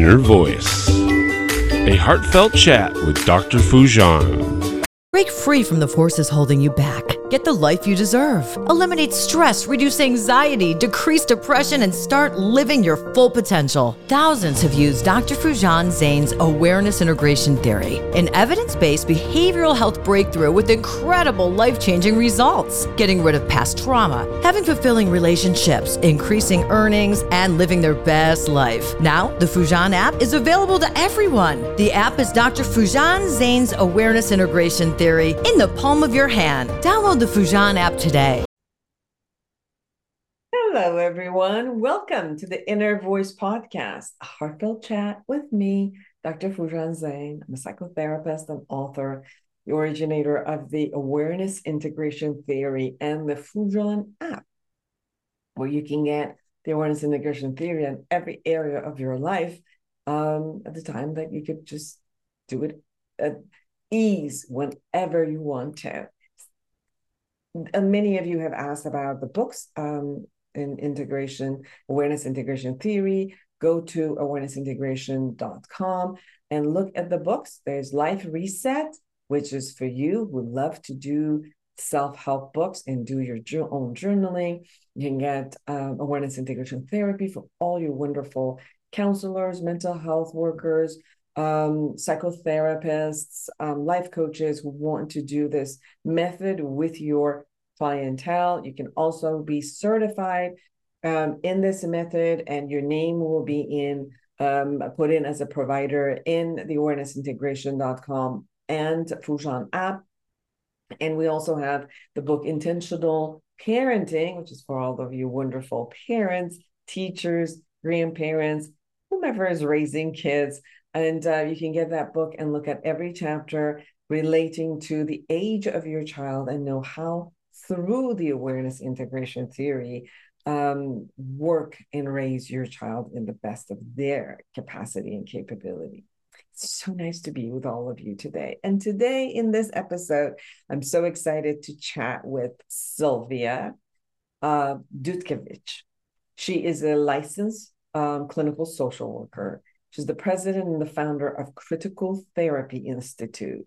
Inner Voice, a heartfelt chat with Dr. Foojan. Break free from the forces holding you back. Get the life you deserve. Eliminate stress, reduce anxiety, decrease depression, and start living your full potential. Thousands have used Dr. Foojan Zeine's awareness integration theory, an evidence based behavioral health breakthrough with incredible life changing results. Getting rid of past trauma, having fulfilling relationships, increasing earnings, and living their best life. Now, the Foojan app is available to everyone. The app is Dr. Foojan Zeine's awareness integration theory in the palm of your hand. Download the Foojan app today. Hello, everyone. Welcome to the Inner Voice Podcast, a heartfelt chat with me, Dr. Foojan Zeine. I'm a psychotherapist and author, the originator of the Awareness Integration Theory and the Foojan app, where you can get the Awareness Integration Theory in every area of your life um, at the time that you could just do it at ease whenever you want to many of you have asked about the books um, in integration, awareness integration theory. Go to awarenessintegration.com and look at the books. There's Life Reset, which is for you who love to do self-help books and do your own journaling. You can get um, awareness integration therapy for all your wonderful counselors, mental health workers, um, psychotherapists, um, life coaches who want to do this method with your clientele. You can also be certified um, in this method, and your name will be in um, put in as a provider in the awarenessintegration.com and Foojan app. And we also have the book Intentional Parenting, which is for all of you wonderful parents, teachers, grandparents, whomever is raising kids. And uh, you can get that book and look at every chapter relating to the age of your child and know how, through the awareness integration theory, um, work and raise your child in the best of their capacity and capability. So nice to be with all of you today. And today, in this episode, I'm so excited to chat with Silvia uh, Dutchevici. She is a licensed um, clinical social worker She's the president and the founder of Critical Therapy Institute.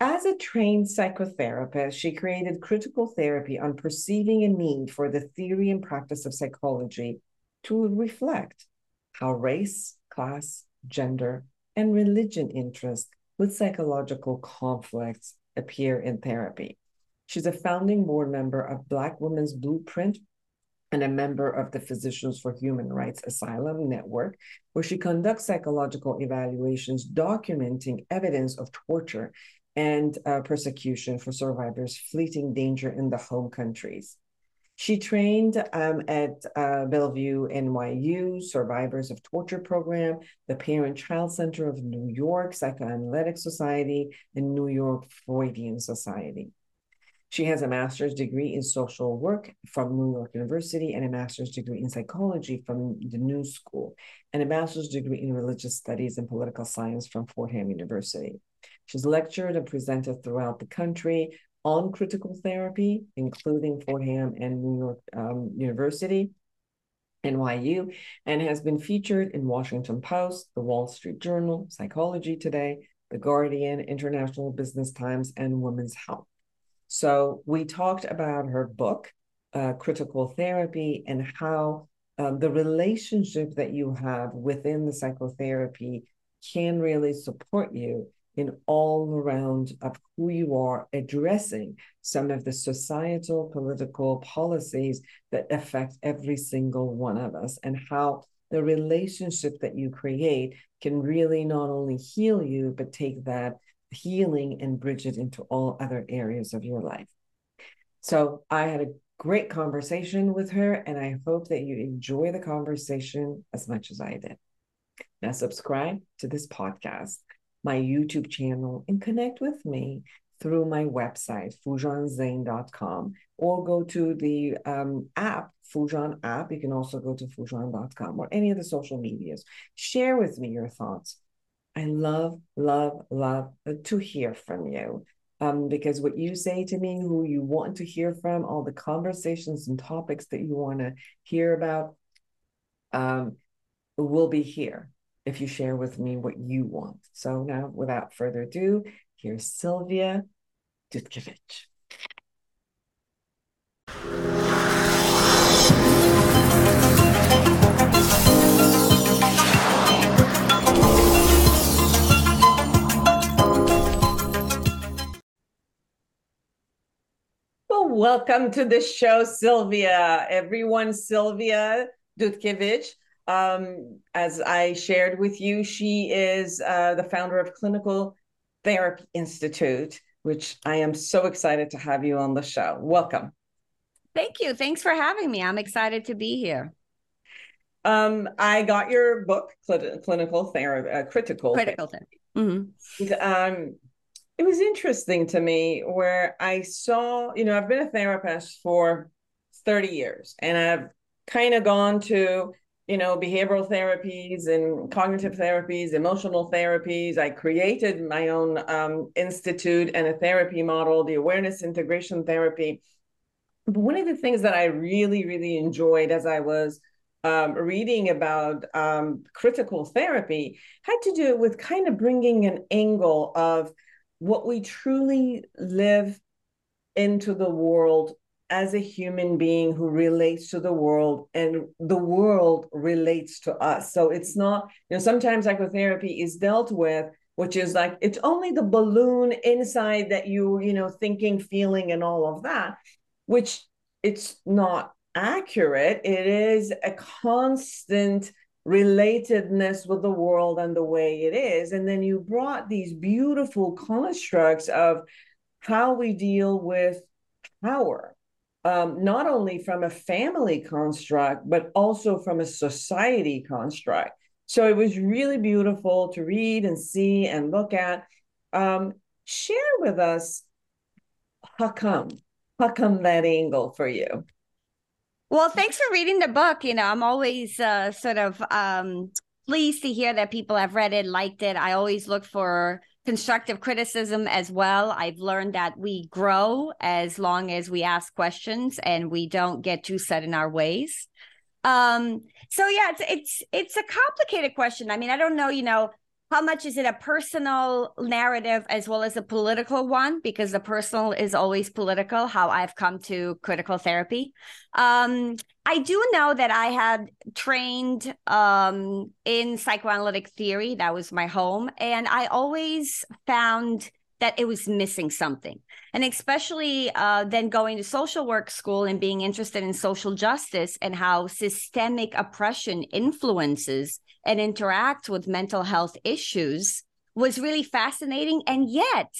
As a trained psychotherapist, she created critical therapy on perceiving a need for the theory and practice of psychology to reflect how race, class, gender, and religion interests with psychological conflicts appear in therapy. She's a founding board member of Black Women's Blueprint and a member of the Physicians for Human Rights Asylum Network, where she conducts psychological evaluations documenting evidence of torture and uh, persecution for survivors fleeing danger in the home countries. She trained um, at uh, Bellevue NYU Survivors of Torture Program, the Parent Child Center of New York Psychoanalytic Society, and New York Freudian Society. She has a master's degree in social work from New York University and a master's degree in psychology from the New School and a master's degree in religious studies and political science from Fordham University. She's lectured and presented throughout the country on critical therapy, including Fordham and New York um, University, NYU, and has been featured in Washington Post, The Wall Street Journal, Psychology Today, The Guardian, International Business Times, and Women's Health. So we talked about her book, uh, Critical Therapy, and how um, the relationship that you have within the psychotherapy can really support you in all around of who you are addressing some of the societal political policies that affect every single one of us and how the relationship that you create can really not only heal you but take that healing and bridge it into all other areas of your life. So I had a great conversation with her, and I hope that you enjoy the conversation as much as I did. Now, subscribe to this podcast, my YouTube channel, and connect with me through my website, foojanzeine.com, or go to the um, app, Foojan app. You can also go to foojan.com or any of the social medias. Share with me your thoughts. I love, love, love to hear from you. Um, because what you say to me, who you want to hear from, all the conversations and topics that you want to hear about, um, will be here. if you share with me what you want. So now, without further ado, here's Silvia Dutchevici. Welcome to the show, Silvia. Everyone, Silvia Dutchevici. Um, as I shared with you, she is uh, the founder of Clinical Therapy Institute, which I am so excited to have you on the show. Welcome. Thank you. Thanks for having me. I'm excited to be here. Um, I got your book, Cl- Clinical Therapy, uh, Critical Critical Therapy. Mm-hmm. Um, it was interesting to me where I saw, you know, I've been a therapist for 30 years and I've kind of gone to, you know, behavioral therapies and cognitive therapies, emotional therapies. I created my own um, institute and a therapy model, the awareness integration therapy. But one of the things that I really, really enjoyed as I was um, reading about um, critical therapy had to do with kind of bringing an angle of what we truly live into the world as a human being who relates to the world and the world relates to us. So it's not, you know, sometimes psychotherapy is dealt with, which is like it's only the balloon inside that you, you know, thinking, feeling, and all of that, which it's not accurate. It is a constant relatedness with the world and the way it is. And then you brought these beautiful constructs of how we deal with power, um, not only from a family construct, but also from a society construct. So it was really beautiful to read and see and look at. Um, share with us how come? How come that angle for you? Well, thanks for reading the book. You know, I'm always uh, sort of um, pleased to hear that people have read it, liked it. I always look for constructive criticism as well. I've learned that we grow as long as we ask questions and we don't get too set in our ways. Um, so yeah, it's it's it's a complicated question. I mean, I don't know, you know, how much is it a personal narrative as well as a political one? Because the personal is always political how i've come to critical therapy. Um, i do know that i had trained um, in psychoanalytic theory. That was my home. And i always found that it was missing something. And especially uh, then going to social work school and being interested in social justice and how systemic oppression influences and interact with mental health issues was really fascinating. And yet,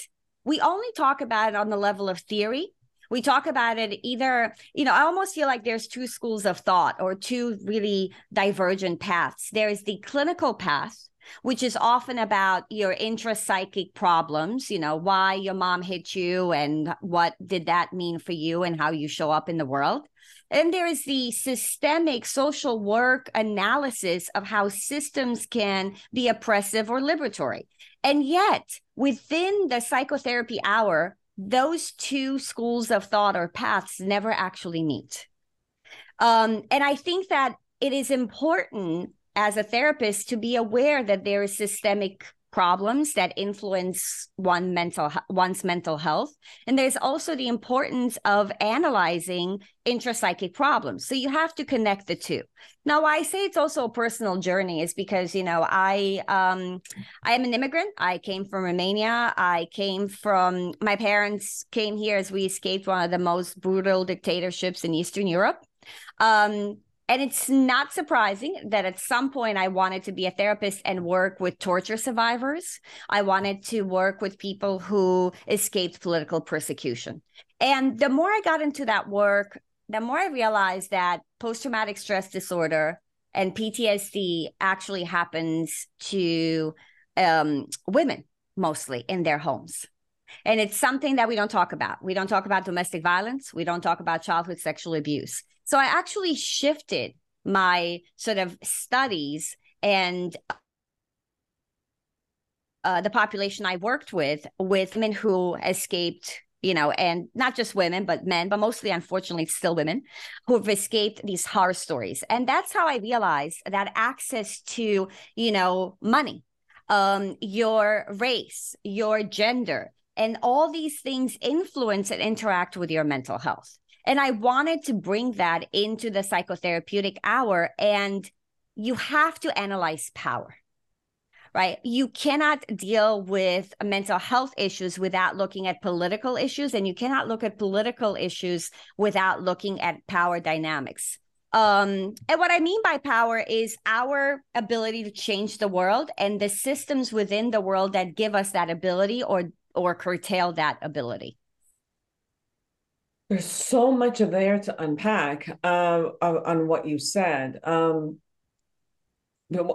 we only talk about it on the level of theory. We talk about it either, you know, I almost feel like there's two schools of thought or two really divergent paths. There is the clinical path, which is often about your intrapsychic problems, you know, why your mom hit you and what did that mean for you and how you show up in the world. And there is the systemic social work analysis of how systems can be oppressive or liberatory. And yet, within the psychotherapy hour, those two schools of thought or paths never actually meet. Um, and I think that it is important as a therapist to be aware that there is systemic problems that influence one mental one's mental health. And there's also the importance of analyzing intrapsychic problems. So you have to connect the two. Now i say it's also a personal journey is because you know i um i am an immigrant. I came from romania. I came from my parents came here as we escaped one of the most brutal dictatorships in eastern europe. Um and it's not surprising that at some point I wanted to be a therapist and work with torture survivors. I wanted to work with people who escaped political persecution. And the more I got into that work, the more I realized that post traumatic stress disorder and PTSD actually happens to um, women mostly in their homes. And it's something that we don't talk about. We don't talk about domestic violence. We don't talk about childhood sexual abuse. So I actually shifted my sort of studies and uh, the population I worked with with women who escaped you know, and not just women, but men, but mostly, unfortunately, still women who've escaped these horror stories. And that's how I realized that access to, you know, money, um, your race, your gender, and all these things influence and interact with your mental health. And I wanted to bring that into the psychotherapeutic hour. And you have to analyze power right? You cannot deal with mental health issues without looking at political issues, and you cannot look at political issues without looking at power dynamics. Um, and what I mean by power is our ability to change the world and the systems within the world that give us that ability or or curtail that ability. There's so much of there to unpack uh, on what you said. Um,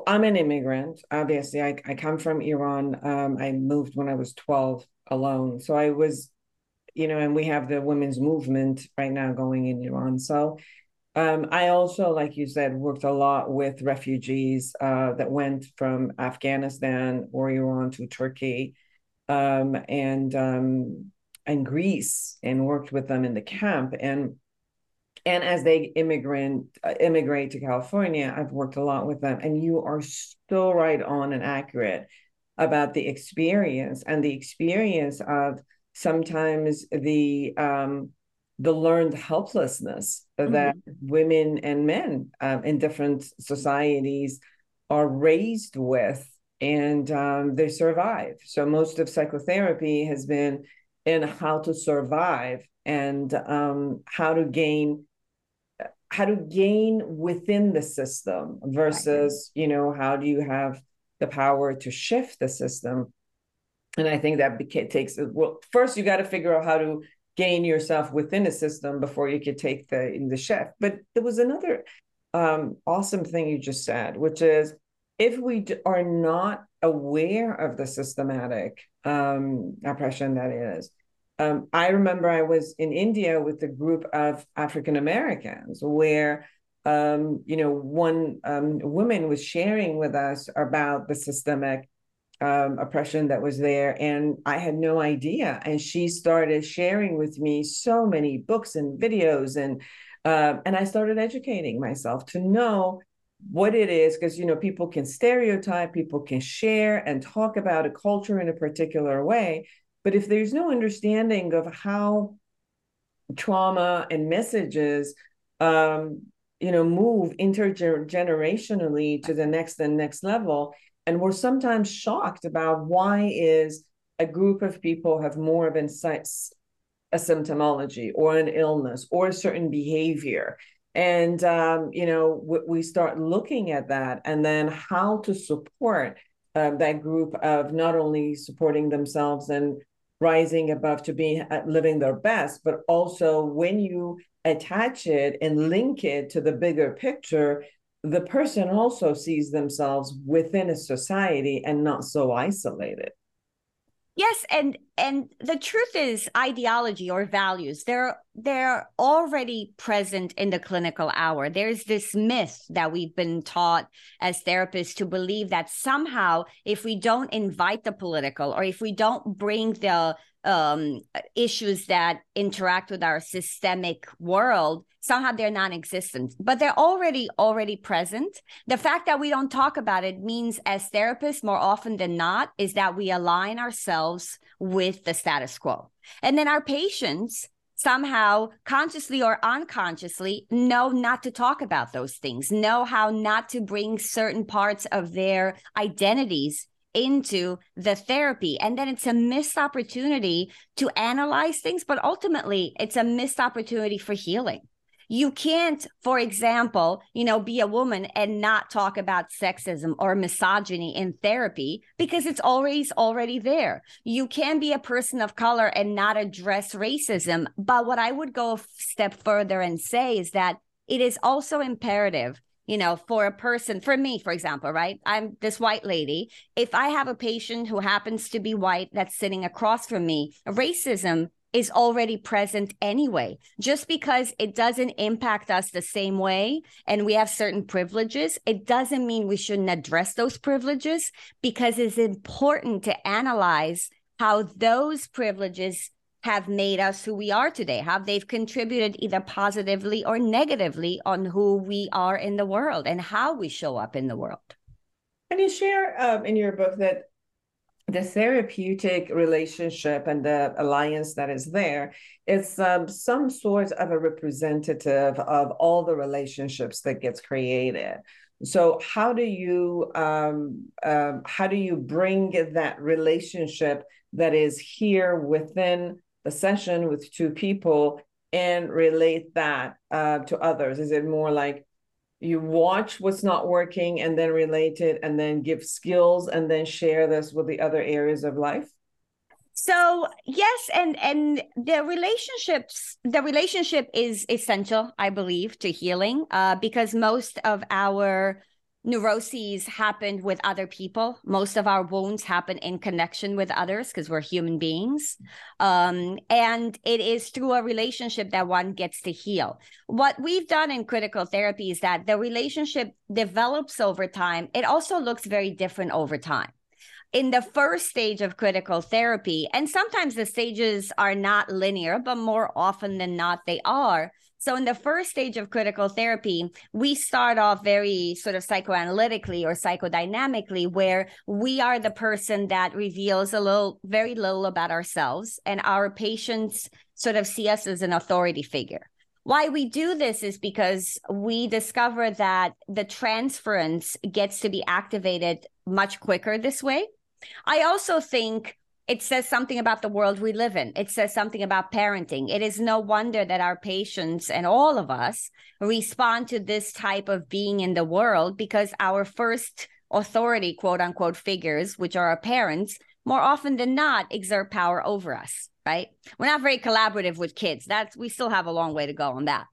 I'm an immigrant. Obviously, I, I come from Iran. Um, I moved when I was 12 alone. So I was, you know, and we have the women's movement right now going in Iran. So um, I also, like you said, worked a lot with refugees uh, that went from Afghanistan or Iran to Turkey um, and um, and Greece and worked with them in the camp. And and as they immigrant uh, immigrate to California, I've worked a lot with them, and you are so right on and accurate about the experience and the experience of sometimes the um, the learned helplessness mm-hmm. that women and men um, in different societies are raised with, and um, they survive. So most of psychotherapy has been in how to survive and um, how to gain how to gain within the system versus you know how do you have the power to shift the system? And i think that beca- takes well first you got to figure out how to gain yourself within a system before you could take the in the shift. But there was another um, awesome thing you just said which is if we are not aware of the systematic um, oppression that is um, I remember I was in India with a group of African Americans where, um, you know, one um, woman was sharing with us about the systemic um, oppression that was there, and I had no idea. And she started sharing with me so many books and videos, and uh, and I started educating myself to know what it is because you know people can stereotype people can share and talk about a culture in a particular way but if there's no understanding of how trauma and messages, um, you know, move intergenerationally to the next and next level, and we're sometimes shocked about why is a group of people have more of insights a symptomology or an illness or a certain behavior and um, you know we start looking at that and then how to support uh, that group of not only supporting themselves and rising above to be uh, living their best but also when you attach it and link it to the bigger picture the person also sees themselves within a society and not so isolated. Yes, and and the truth is ideology or values they're they're already present in the clinical hour. There's this myth that we've been taught as therapists to believe that somehow if we don't invite the political or if we don't bring the um, issues that interact with our systemic world somehow they're non-existent but they're already already present the fact that we don't talk about it means as therapists more often than not is that we align ourselves with the status quo and then our patients somehow consciously or unconsciously know not to talk about those things know how not to bring certain parts of their identities into the therapy. And then it's a missed opportunity to analyze things, but ultimately it's a missed opportunity for healing. You can't, for example, you know, be a woman and not talk about sexism or misogyny in therapy because it's always already there. You can be a person of color and not address racism. But what I would go a step further and say is that it is also imperative you know, for a person, for me, for example, right? I'm this white lady. If I have a patient who happens to be white that's sitting across from me, racism is already present anyway. Just because it doesn't impact us the same way and we have certain privileges, it doesn't mean we shouldn't address those privileges because it's important to analyze how those privileges have made us who we are today, how they've contributed either positively or negatively on who we are in the world and how we show up in the world. And you share um, in your book that the therapeutic relationship and the alliance that is there is um, some sort of a representative of all the relationships that gets created. So how do you um, um, how do you bring that relationship that is here within the session with two people and relate that uh, to others? Is it more like you watch what's not working and then relate it and then give skills and then share this with the other areas of life? So yes and and the relationships the relationship is essential i believe to healing uh, because most of our neuroses happened with other people. Most of our wounds happen in connection with others because we're human beings. Um, and it is through a relationship that one gets to heal. What we've done in critical therapy is that the relationship develops over time. It also looks very different over time. In the first stage of critical therapy, and sometimes the stages are not linear, but more often than not, they are so, in the first stage of critical therapy, we start off very sort of psychoanalytically or psychodynamically, where we are the person that reveals a little, very little about ourselves, and our patients sort of see us as an authority figure. Why we do this is because we discover that the transference gets to be activated much quicker this way. I also think it says something about the world we live in. It says something about parenting. It is no wonder that our patients and all of us respond to this type of being in the world because our first authority, quote unquote, figures, which are our parents, more often than not exert power over us, right? We're not very collaborative with kids. That's we still have a long way to go on that.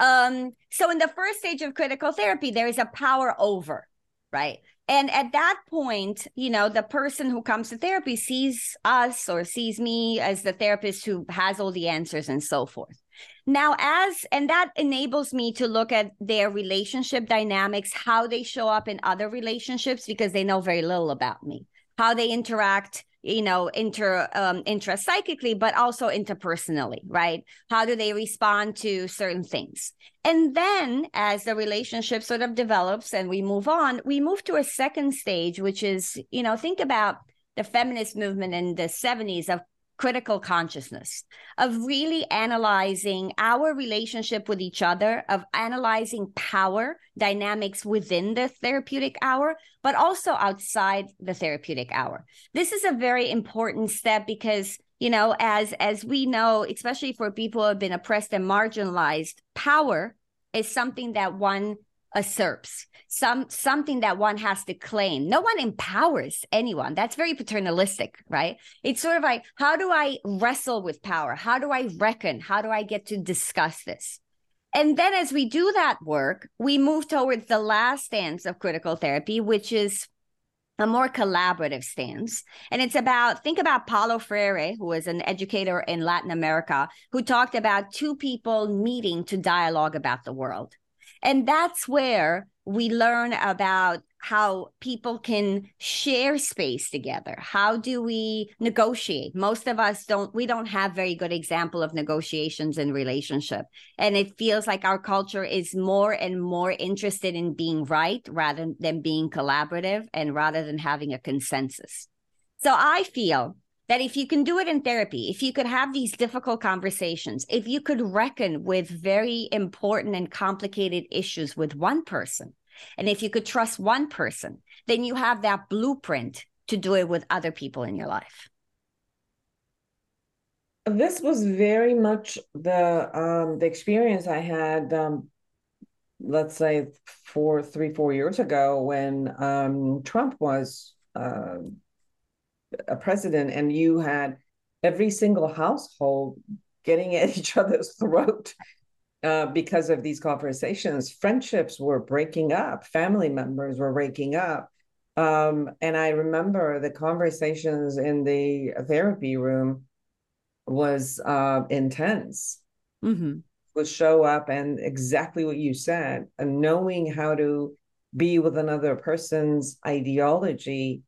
Um, so in the first stage of critical therapy, there is a power over, right? And at that point, you know, the person who comes to therapy sees us or sees me as the therapist who has all the answers and so forth. Now, as and that enables me to look at their relationship dynamics, how they show up in other relationships, because they know very little about me, how they interact you know inter um intrapsychically but also interpersonally right? How do they respond to certain things? And then as the relationship sort of develops and we move on we move to a second stage which is you know think about the feminist movement in the 70s of critical consciousness, of really analyzing our relationship with each other, of analyzing power dynamics within the therapeutic hour, but also outside the therapeutic hour. This is a very important step because you know as as we know especially for people who have been oppressed and marginalized power is something that one usurps some something that one has to claim. No one empowers anyone. That's very paternalistic right? It's sort of like how do i wrestle with power? How do i reckon? How do i get to discuss this and then as we do that work we move towards the last stance of critical therapy which is a more collaborative stance. And it's about, think about Paulo Freire, who was an educator in Latin America, who talked about two people meeting to dialogue about the world. And that's where we learn about how people can share space together. How do we negotiate? Most of us don't we don't have very good example of negotiations in relationship. And it feels like our culture is more and more interested in being right rather than being collaborative and rather than having a consensus. So i feel that if you can do it in therapy, if you could have these difficult conversations, if you could reckon with very important and complicated issues with one person, and if you could trust one person, then you have that blueprint to do it with other people in your life. This was very much the um, the experience I had um, let's say four, three, four years ago when um, Trump was uh, a president and you had every single household getting at each other's throat uh, because of these conversations. Friendships were breaking up, family members were breaking up. Um, and I remember the conversations in the therapy room was uh, intense. Mm-hmm. Would show up and exactly what you said, and knowing how to be with another person's ideology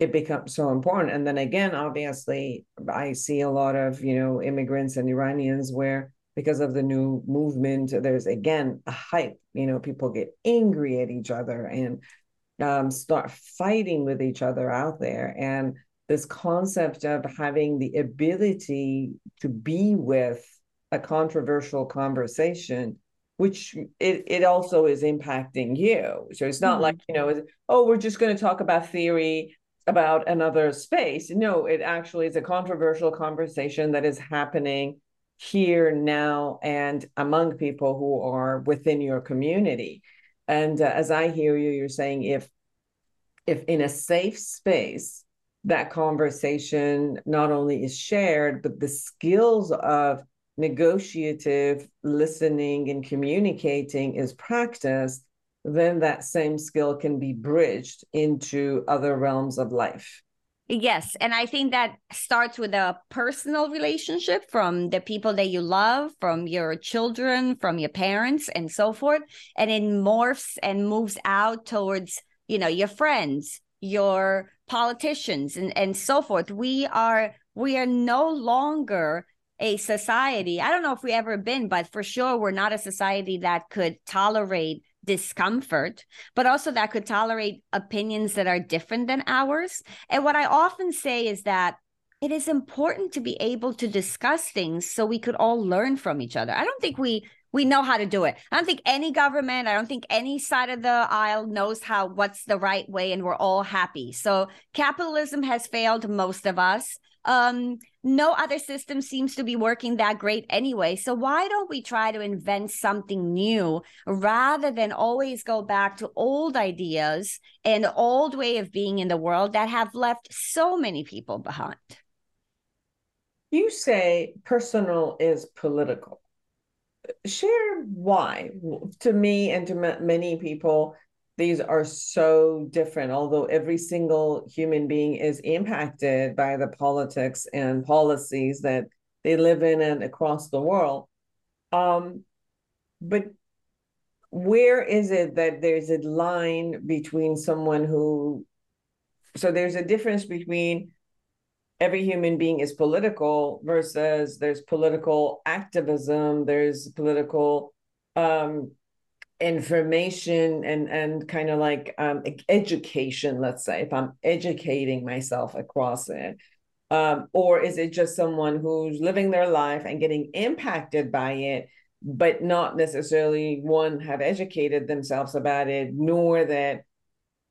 it becomes so important. And then again, obviously, I see a lot of, you know, immigrants and Iranians where because of the new movement, there's again a hype, you know, people get angry at each other and um, start fighting with each other out there. And this concept of having the ability to be with a controversial conversation which it, it also is impacting you so it's not mm-hmm. like you know oh we're just going to talk about theory about another space no it actually is a controversial conversation that is happening here now and among people who are within your community and uh, as i hear you you're saying if if in a safe space that conversation not only is shared but the skills of negotiative listening and communicating is practiced, then that same skill can be bridged into other realms of life. Yes. And I think that starts with a personal relationship from the people that you love, from your children, from your parents, and so forth. And it morphs and moves out towards, you know, your friends, your politicians, and, and so forth. We are we are no longer a society. I don't know if we ever been, but for sure we're not a society that could tolerate discomfort, but also that could tolerate opinions that are different than ours. And what I often say is that it is important to be able to discuss things so we could all learn from each other. I don't think we we know how to do it. I don't think any government, I don't think any side of the aisle knows how what's the right way and we're all happy. So capitalism has failed most of us um, no other system seems to be working that great anyway. So why don't we try to invent something new rather than always go back to old ideas and old way of being in the world that have left so many people behind? You say personal is political. Share why to me and to many people these are so different although every single human being is impacted by the politics and policies that they live in and across the world. Um, but where is it that there's a line between someone who so there's a difference between every human being is political versus there's political activism there's political um, information and and kind of like um, education let's say if i'm educating myself across it. Um, or is it just someone who's living their life and getting impacted by it but not necessarily one have educated themselves about it nor that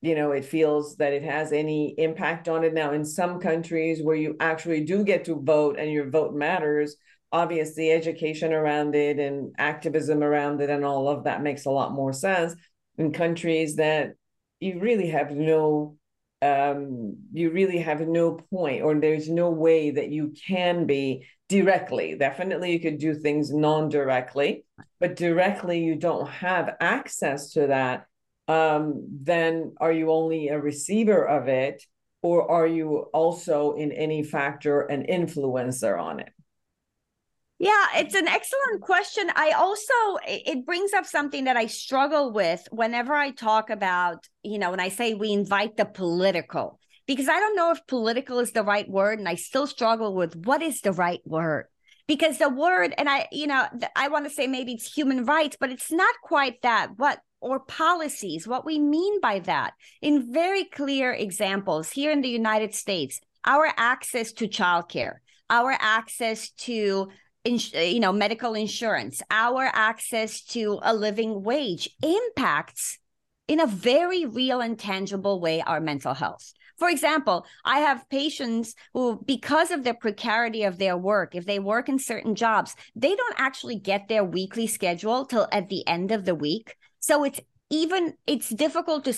you know it feels that it has any impact on it? Now in some countries where you actually do get to vote and your vote matters obviously education around it and activism around it and all of that makes a lot more sense in countries that you really have no um, you really have no point or there's no way that you can be directly. Definitely you could do things non-directly but directly you don't have access to that um, then are you only a receiver of it or are you also in any factor an influencer on it yeah, it's an excellent question. I also it brings up something that I struggle with whenever I talk about, you know, when I say we invite the political because I don't know if political is the right word and I still struggle with what is the right word. Because the word and I, you know, I want to say maybe it's human rights, but it's not quite that. What or policies, what we mean by that in very clear examples here in the United States, our access to childcare, our access to you know medical insurance. Our access to a living wage impacts in a very real and tangible way our mental health. For example i have patients who because of the precarity of their work if they work in certain jobs they don't actually get their weekly schedule till at the end of the week. So it's even it's difficult to,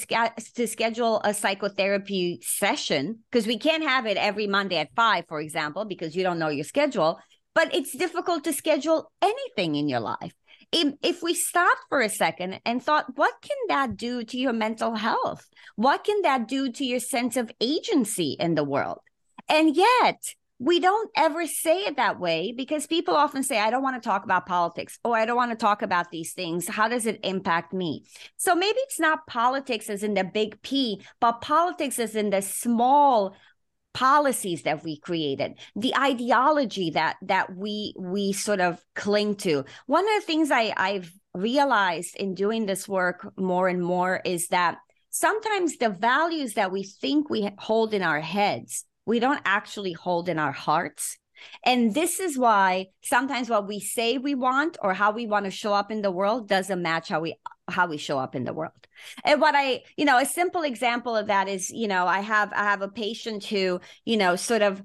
to schedule a psychotherapy session because we can't have it every monday at five for example because you don't know your schedule but it's difficult to schedule anything in your life. If, if we stopped for a second and thought, what can that do to your mental health? What can that do to your sense of agency in the world? And yet, we don't ever say it that way because people often say, I don't want to talk about politics or I don't want to talk about these things. How does it impact me? So maybe it's not politics as in the big P, but politics as in the small policies that we created the ideology that that we we sort of cling to one of the things i i've realized in doing this work more and more is that sometimes the values that we think we hold in our heads we don't actually hold in our hearts. And this is why sometimes what we say we want or how we want to show up in the world doesn't match how we how we show up in the world. And what I, you know, a simple example of that is, you know, I have I have a patient who, you know, sort of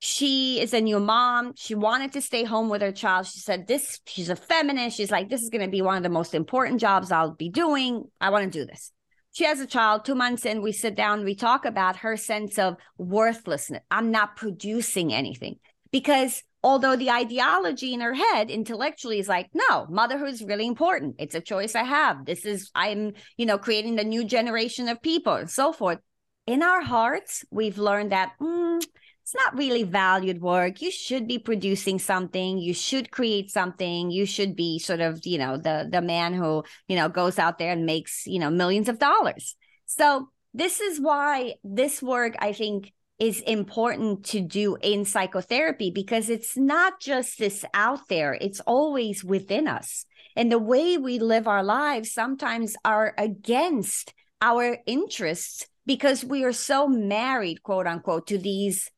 she is a new mom. She wanted to stay home with her child. She said, This, she's a feminist. She's like, This is going to be one of the most important jobs I'll be doing. I want to do this she has a child two months in we sit down we talk about her sense of worthlessness i'm not producing anything because although the ideology in her head intellectually is like no motherhood is really important it's a choice i have this is i'm you know creating the new generation of people and so forth in our hearts we've learned that mm, it's not really valued work. You should be producing something. You should create something. You should be sort of, you know, the the man who, you know, goes out there and makes, you know, millions of dollars. So this is why this work, I think, is important to do in psychotherapy because it's not just this out there, it's always within us. And the way we live our lives sometimes are against our interests because we are so married, quote unquote, to these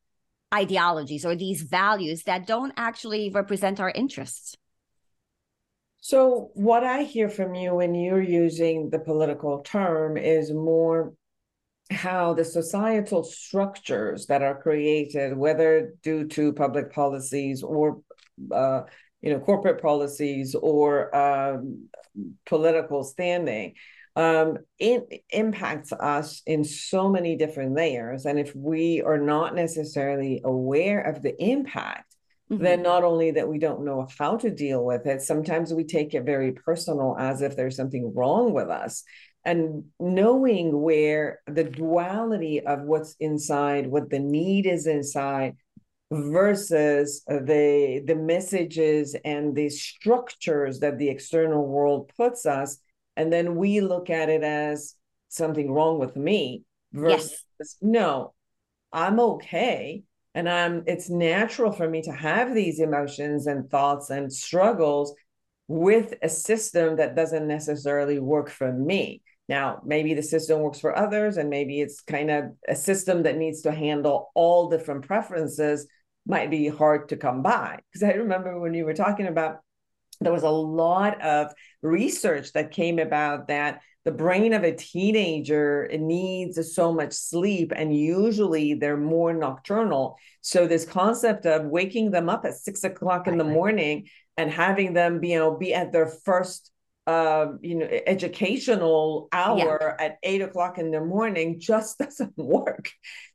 ideologies or these values that don't actually represent our interests. So, what I hear from you when you're using the political term is more how the societal structures that are created, whether due to public policies or uh, you know corporate policies or um, political standing, um, it impacts us in so many different layers. And if we are not necessarily aware of the impact, mm-hmm. then not only that we don't know how to deal with it, sometimes we take it very personal as if there's something wrong with us. And knowing where the duality of what's inside, what the need is inside, versus the the messages and the structures that the external world puts us and then we look at it as something wrong with me versus yes. no i'm okay and i'm it's natural for me to have these emotions and thoughts and struggles with a system that doesn't necessarily work for me now maybe the system works for others and maybe it's kind of a system that needs to handle all different preferences might be hard to come by. Because i remember when you were talking about there was a lot of research that came about that the brain of a teenager needs so much sleep and usually they're more nocturnal. So this concept of waking them up at six o'clock in the morning and having them you know be at their first uh, you know educational hour yeah. at eight o'clock in the morning just doesn't work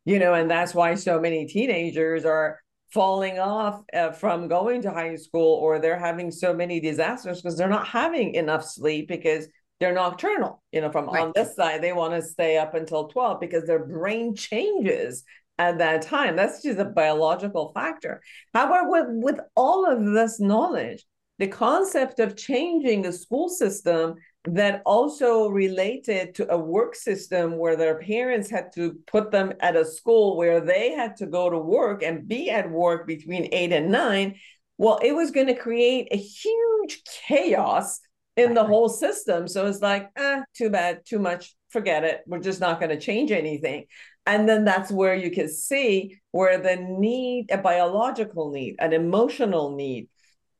you know and that's why so many teenagers are falling off uh, from going to high school or they're having so many disasters because they're not having enough sleep because they're nocturnal you know from right. on this side they want to stay up until 12 because their brain changes at that time that's just a biological factor however with, with all of this knowledge the concept of changing the school system that also related to a work system where their parents had to put them at a school where they had to go to work and be at work between eight and nine. Well, it was going to create a huge chaos in the whole system. So it's like, eh, too bad, too much, forget it. We're just not going to change anything. And then that's where you can see where the need, a biological need, an emotional need,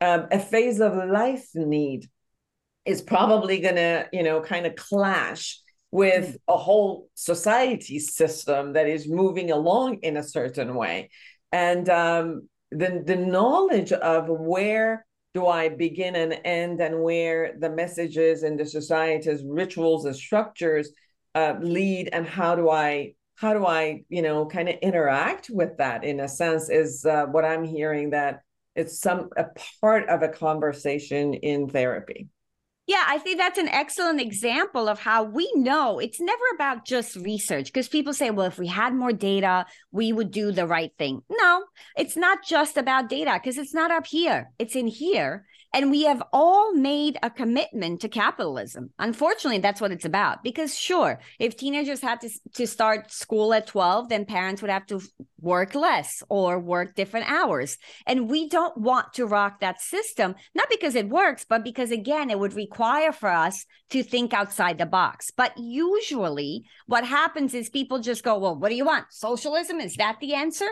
um, a phase of life need is probably going to, you know, kind of clash with a whole society system that is moving along in a certain way. And um, the, the knowledge of where do I begin and end, and where the messages and the society's rituals and structures uh, lead, and how do I how do I you know kind of interact with that in a sense is uh, what I'm hearing that it's some a part of a conversation in therapy. Yeah, I think that's an excellent example of how we know it's never about just research because people say, well, if we had more data, we would do the right thing. No, it's not just about data because it's not up here, it's in here. And we have all made a commitment to capitalism. Unfortunately, that's what it's about. Because, sure, if teenagers had to, to start school at 12, then parents would have to work less or work different hours. And we don't want to rock that system, not because it works, but because, again, it would require for us to think outside the box. But usually, what happens is people just go, Well, what do you want? Socialism? Is that the answer?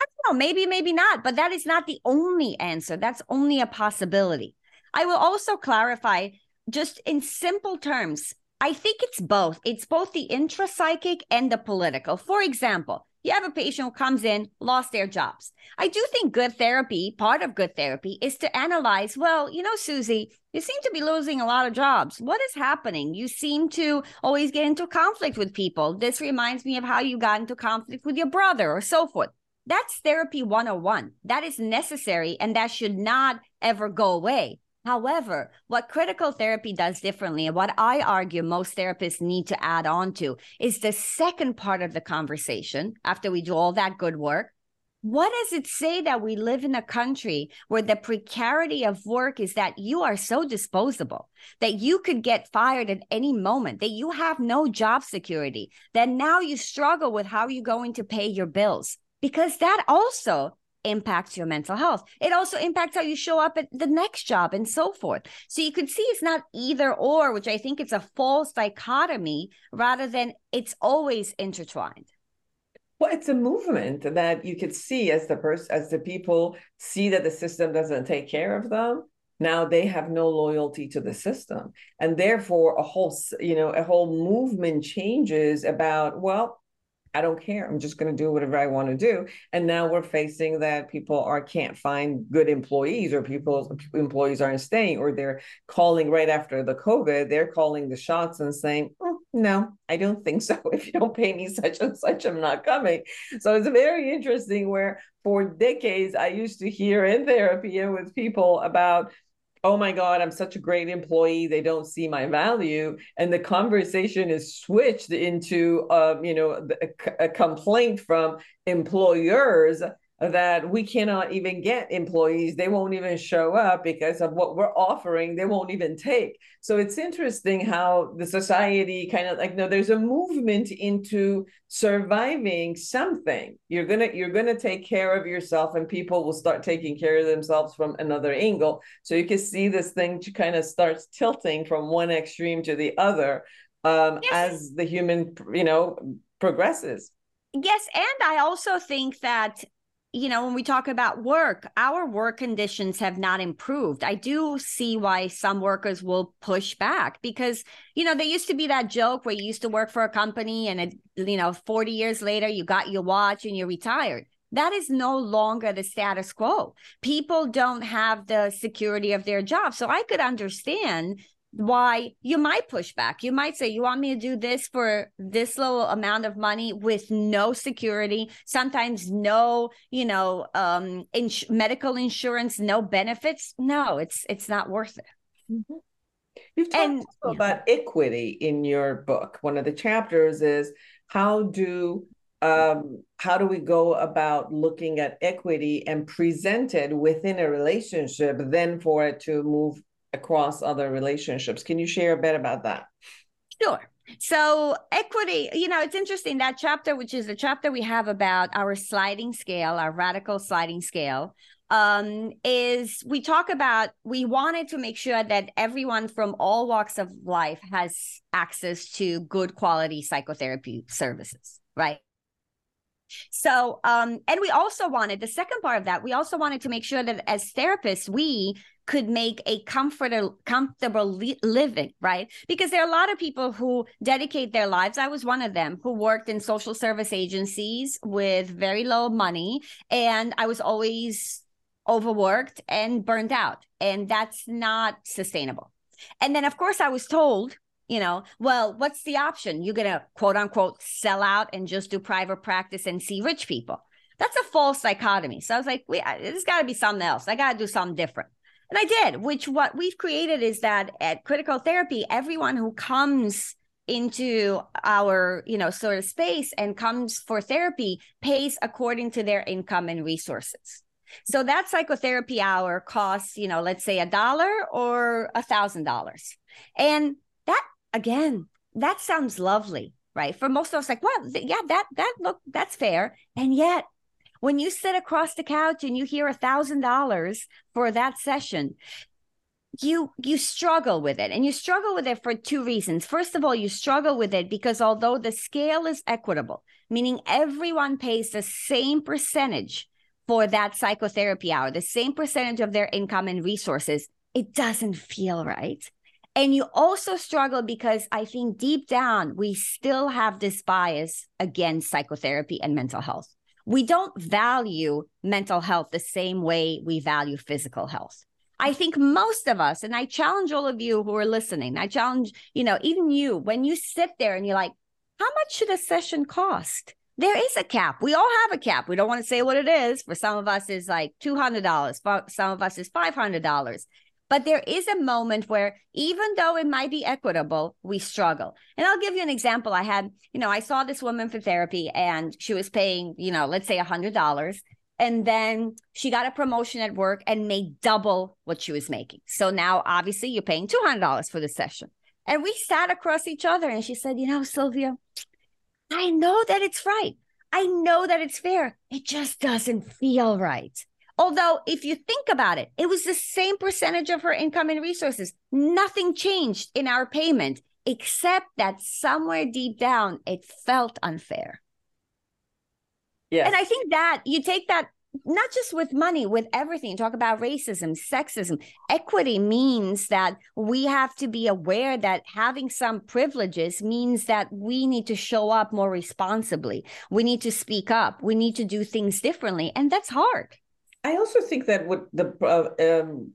I don't know, maybe, maybe not, but that is not the only answer. That's only a possibility. I will also clarify just in simple terms. I think it's both. It's both the intrapsychic and the political. For example, you have a patient who comes in, lost their jobs. I do think good therapy, part of good therapy, is to analyze well, you know, Susie, you seem to be losing a lot of jobs. What is happening? You seem to always get into conflict with people. This reminds me of how you got into conflict with your brother or so forth. That's therapy 101. That is necessary and that should not ever go away. However, what critical therapy does differently, and what I argue most therapists need to add on to, is the second part of the conversation after we do all that good work. What does it say that we live in a country where the precarity of work is that you are so disposable, that you could get fired at any moment, that you have no job security, that now you struggle with how you're going to pay your bills? Because that also impacts your mental health. It also impacts how you show up at the next job and so forth. So you could see it's not either or, which I think it's a false dichotomy rather than it's always intertwined. Well, it's a movement that you could see as the person, as the people see that the system doesn't take care of them. Now they have no loyalty to the system, and therefore a whole, you know, a whole movement changes about well, I don't care. I'm just going to do whatever I want to do. And now we're facing that people are can't find good employees or people employees aren't staying or they're calling right after the COVID, they're calling the shots and saying, oh, no, I don't think so. If you don't pay me such and such, I'm not coming. So it's very interesting where for decades I used to hear in therapy and with people about oh my god i'm such a great employee they don't see my value. And the conversation is switched into um, you know a, a complaint from employers that we cannot even get employees. They won't even show up because of what we're offering. They won't even take. So it's interesting how the society kind of like no, there's a movement into surviving something. You're gonna you're gonna take care of yourself, and people will start taking care of themselves from another angle. So you can see this thing to kind of starts tilting from one extreme to the other um, yes. as the human you know progresses. Yes, and I also think that you know, when we talk about work, our work conditions have not improved. I do see why some workers will push back because, you know, there used to be that joke where you used to work for a company and, it, you know, 40 years later, you got your watch and you're retired. That is no longer the status quo. People don't have the security of their job. So I could understand why you might push back. You might say, You want me to do this for this little amount of money with no security, sometimes no, you know, um, ins- medical insurance, no benefits. No, it's it's not worth it. Mm-hmm. You've talked and, about equity in your book. One of the chapters is how do um, how do we go about looking at equity and present it within a relationship, then for it to move across other relationships. Can you share a bit about that? Sure. So, equity, you know, it's interesting that chapter, which is the chapter we have about our sliding scale, our radical sliding scale, um, is we talk about we wanted to make sure that everyone from all walks of life has access to good quality psychotherapy services, right? So, um, and we also wanted the second part of that, we also wanted to make sure that as therapists, we could make a comfortable comfortable li- living right? Because there are a lot of people who dedicate their lives i was one of them who worked in social service agencies with very low money and i was always overworked and burned out and that's not sustainable. And then of course i was told you know well what's the option? You're gonna quote unquote sell out and just do private practice and see rich people. That's a false dichotomy. So i was like we, there's got to be something else. I got to do something different. And I did, which what we've created is that at critical therapy, everyone who comes into our, you know, sort of space and comes for therapy pays according to their income and resources. So that psychotherapy hour costs, you know, let's say a dollar or a thousand dollars. And that again, that sounds lovely, right? For most of us, like, well, yeah, that that look that's fair. And yet when you sit across the couch and you hear a thousand dollars for that session, you you struggle with it and you struggle with it for two reasons first of all you struggle with it because although the scale is equitable meaning everyone pays the same percentage for that psychotherapy hour the same percentage of their income and resources it doesn't feel right and you also struggle because i think deep down we still have this bias against psychotherapy and mental health we don't value mental health the same way we value physical health. I think most of us, and I challenge all of you who are listening, I challenge, you know, even you, when you sit there and you're like, how much should a session cost? There is a cap. We all have a cap. We don't want to say what it is. For some of us, is like $200. For some of us, is $500. But there is a moment where, even though it might be equitable, we struggle. And I'll give you an example. I had, you know, I saw this woman for therapy and she was paying, you know, let's say a $100. And then she got a promotion at work and made double what she was making. So now, obviously, you're paying $200 for the session. And we sat across each other and she said, You know, Silvia, I know that it's right. I know that it's fair. It just doesn't feel right. Although, if you think about it, it was the same percentage of her income and resources. Nothing changed in our payment, except that somewhere deep down, it felt unfair. Yes. And I think that you take that not just with money, with everything. Talk about racism, sexism. Equity means that we have to be aware that having some privileges means that we need to show up more responsibly. We need to speak up. We need to do things differently. And that's hard. I also think that what the uh, um,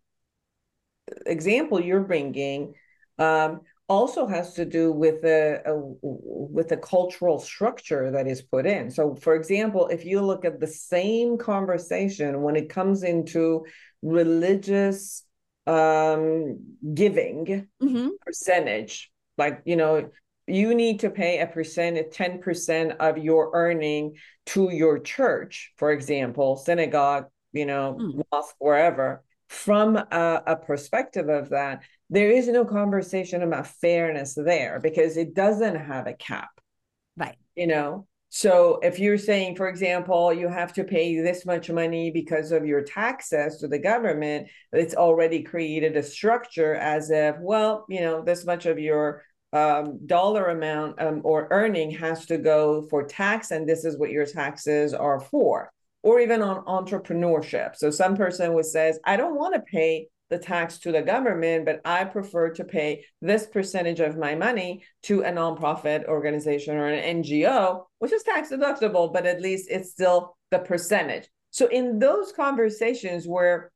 example you're bringing um, also has to do with the uh, with the cultural structure that is put in. So, for example, if you look at the same conversation when it comes into religious um, giving mm-hmm. percentage, like you know, you need to pay a percent, a ten percent of your earning to your church, for example, synagogue you know, mm. mosque, wherever, from a, a perspective of that, there is no conversation about fairness there because it doesn't have a cap. Right. You know, so if you're saying, for example, you have to pay this much money because of your taxes to the government, it's already created a structure as if, well, you know, this much of your um, dollar amount um, or earning has to go for tax, and this is what your taxes are for or even on entrepreneurship. So some person who says, I don't want to pay the tax to the government, but I prefer to pay this percentage of my money to a nonprofit organization or an NGO, which is tax deductible, but at least it's still the percentage. So in those conversations where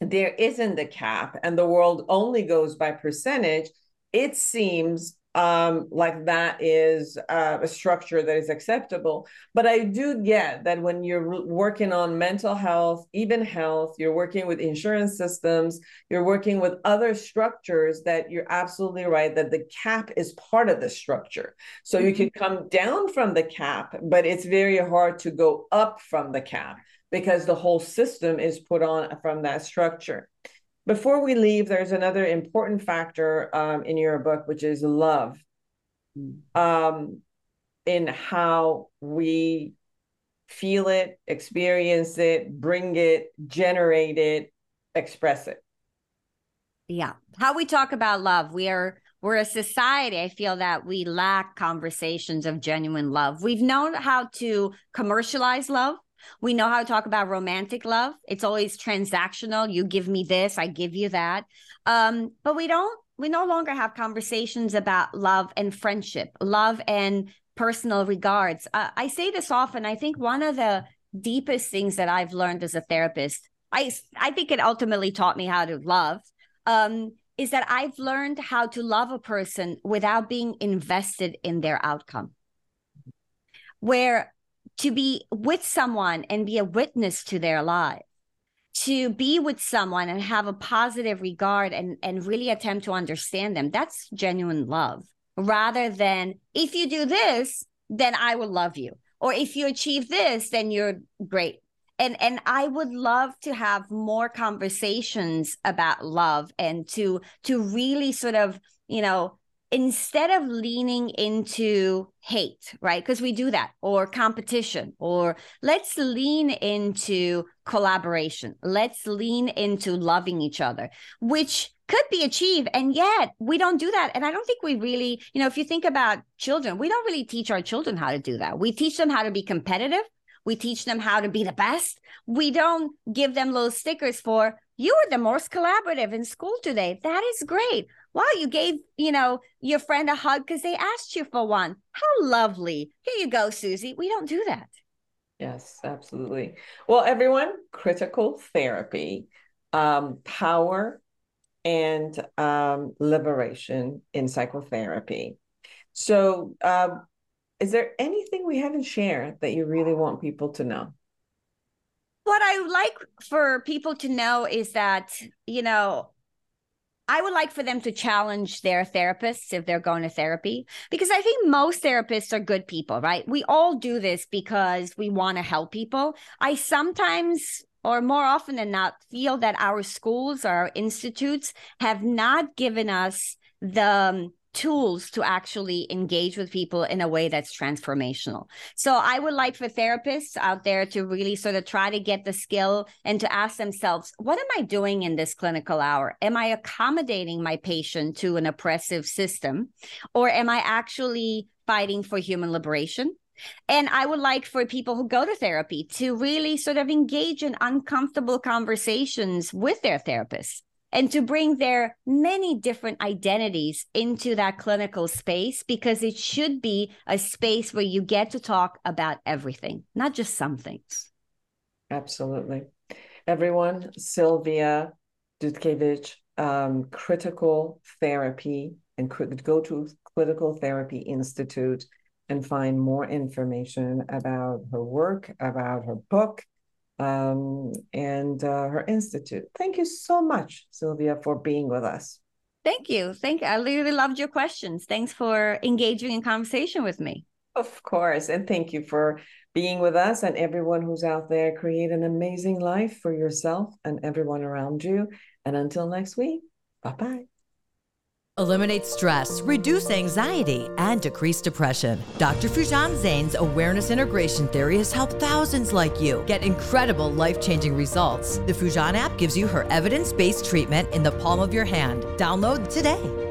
there isn't a cap and the world only goes by percentage, it seems um, like that is uh, a structure that is acceptable. But I do get that when you're working on mental health, even health, you're working with insurance systems, you're working with other structures that you're absolutely right that the cap is part of the structure. So you can mm-hmm. come down from the cap, but it's very hard to go up from the cap because the whole system is put on from that structure. Before we leave, there's another important factor um, in your book, which is love, um, in how we feel it, experience it, bring it, generate it, express it. Yeah, how we talk about love. We are we're a society. I feel that we lack conversations of genuine love. We've known how to commercialize love we know how to talk about romantic love. It's always transactional. You give me this, I give you that. Um, but we don't, we no longer have conversations about love and friendship, love and personal regards. Uh, I say this often. I think one of the deepest things that I've learned as a therapist, I, I think it ultimately taught me how to love, um, is that I've learned how to love a person without being invested in their outcome. Where to be with someone and be a witness to their life. To be with someone and have a positive regard and and really attempt to understand them. That's genuine love. Rather than if you do this then i will love you. Or if you achieve this then you're great. And and i would love to have more conversations about love and to to really sort of you know instead of leaning into hate, right? Because we do that, or competition, or let's lean into collaboration. Let's lean into loving each other, which could be achieved. And yet we don't do that. And I don't think we really, you know, if you think about children, we don't really teach our children how to do that. We teach them how to be competitive. We teach them how to be the best. We don't give them little stickers for, you were the most collaborative in school today. That is great wow, you gave, you know, your friend a hug because they asked you for one. How lovely. Here you go, Susie. We don't do that. Yes, absolutely. Well, everyone, critical therapy, um, power and um, liberation in psychotherapy. So, um, is there anything we haven't shared that you really want people to know? What I like for people to know is that, you know, I would like for them to challenge their therapists if they're going to therapy, because I think most therapists are good people, right? We all do this because we want to help people. I sometimes or more often than not feel that our schools or our institutes have not given us the tools to actually engage with people in a way that's transformational. So I would like for therapists out there to really sort of try to get the skill and to ask themselves, what am I doing in this clinical hour? Am I accommodating my patient to an oppressive system or am I actually fighting for human liberation? And I would like for people who go to therapy to really sort of engage in uncomfortable conversations with their therapists and to bring their many different identities into that clinical space because it should be a space where you get to talk about everything, not just some things. Absolutely. Everyone, Silvia Dutchevici, um, Critical Therapy, and go to Critical Therapy Institute and find more information about her work, about her book, um, and uh, her institute. Thank you so much, Silvia, for being with us. Thank you. Thank you. I really loved your questions. Thanks for engaging in conversation with me. Of course. And thank you for being with us and everyone who's out there. Create an amazing life for yourself and everyone around you. And until next week, bye bye. Eliminate stress, reduce anxiety, and decrease depression. Dr. Foojan Zeine's awareness integration theory has helped thousands like you get incredible life changing results. The Foojan app gives you her evidence based treatment in the palm of your hand. Download today.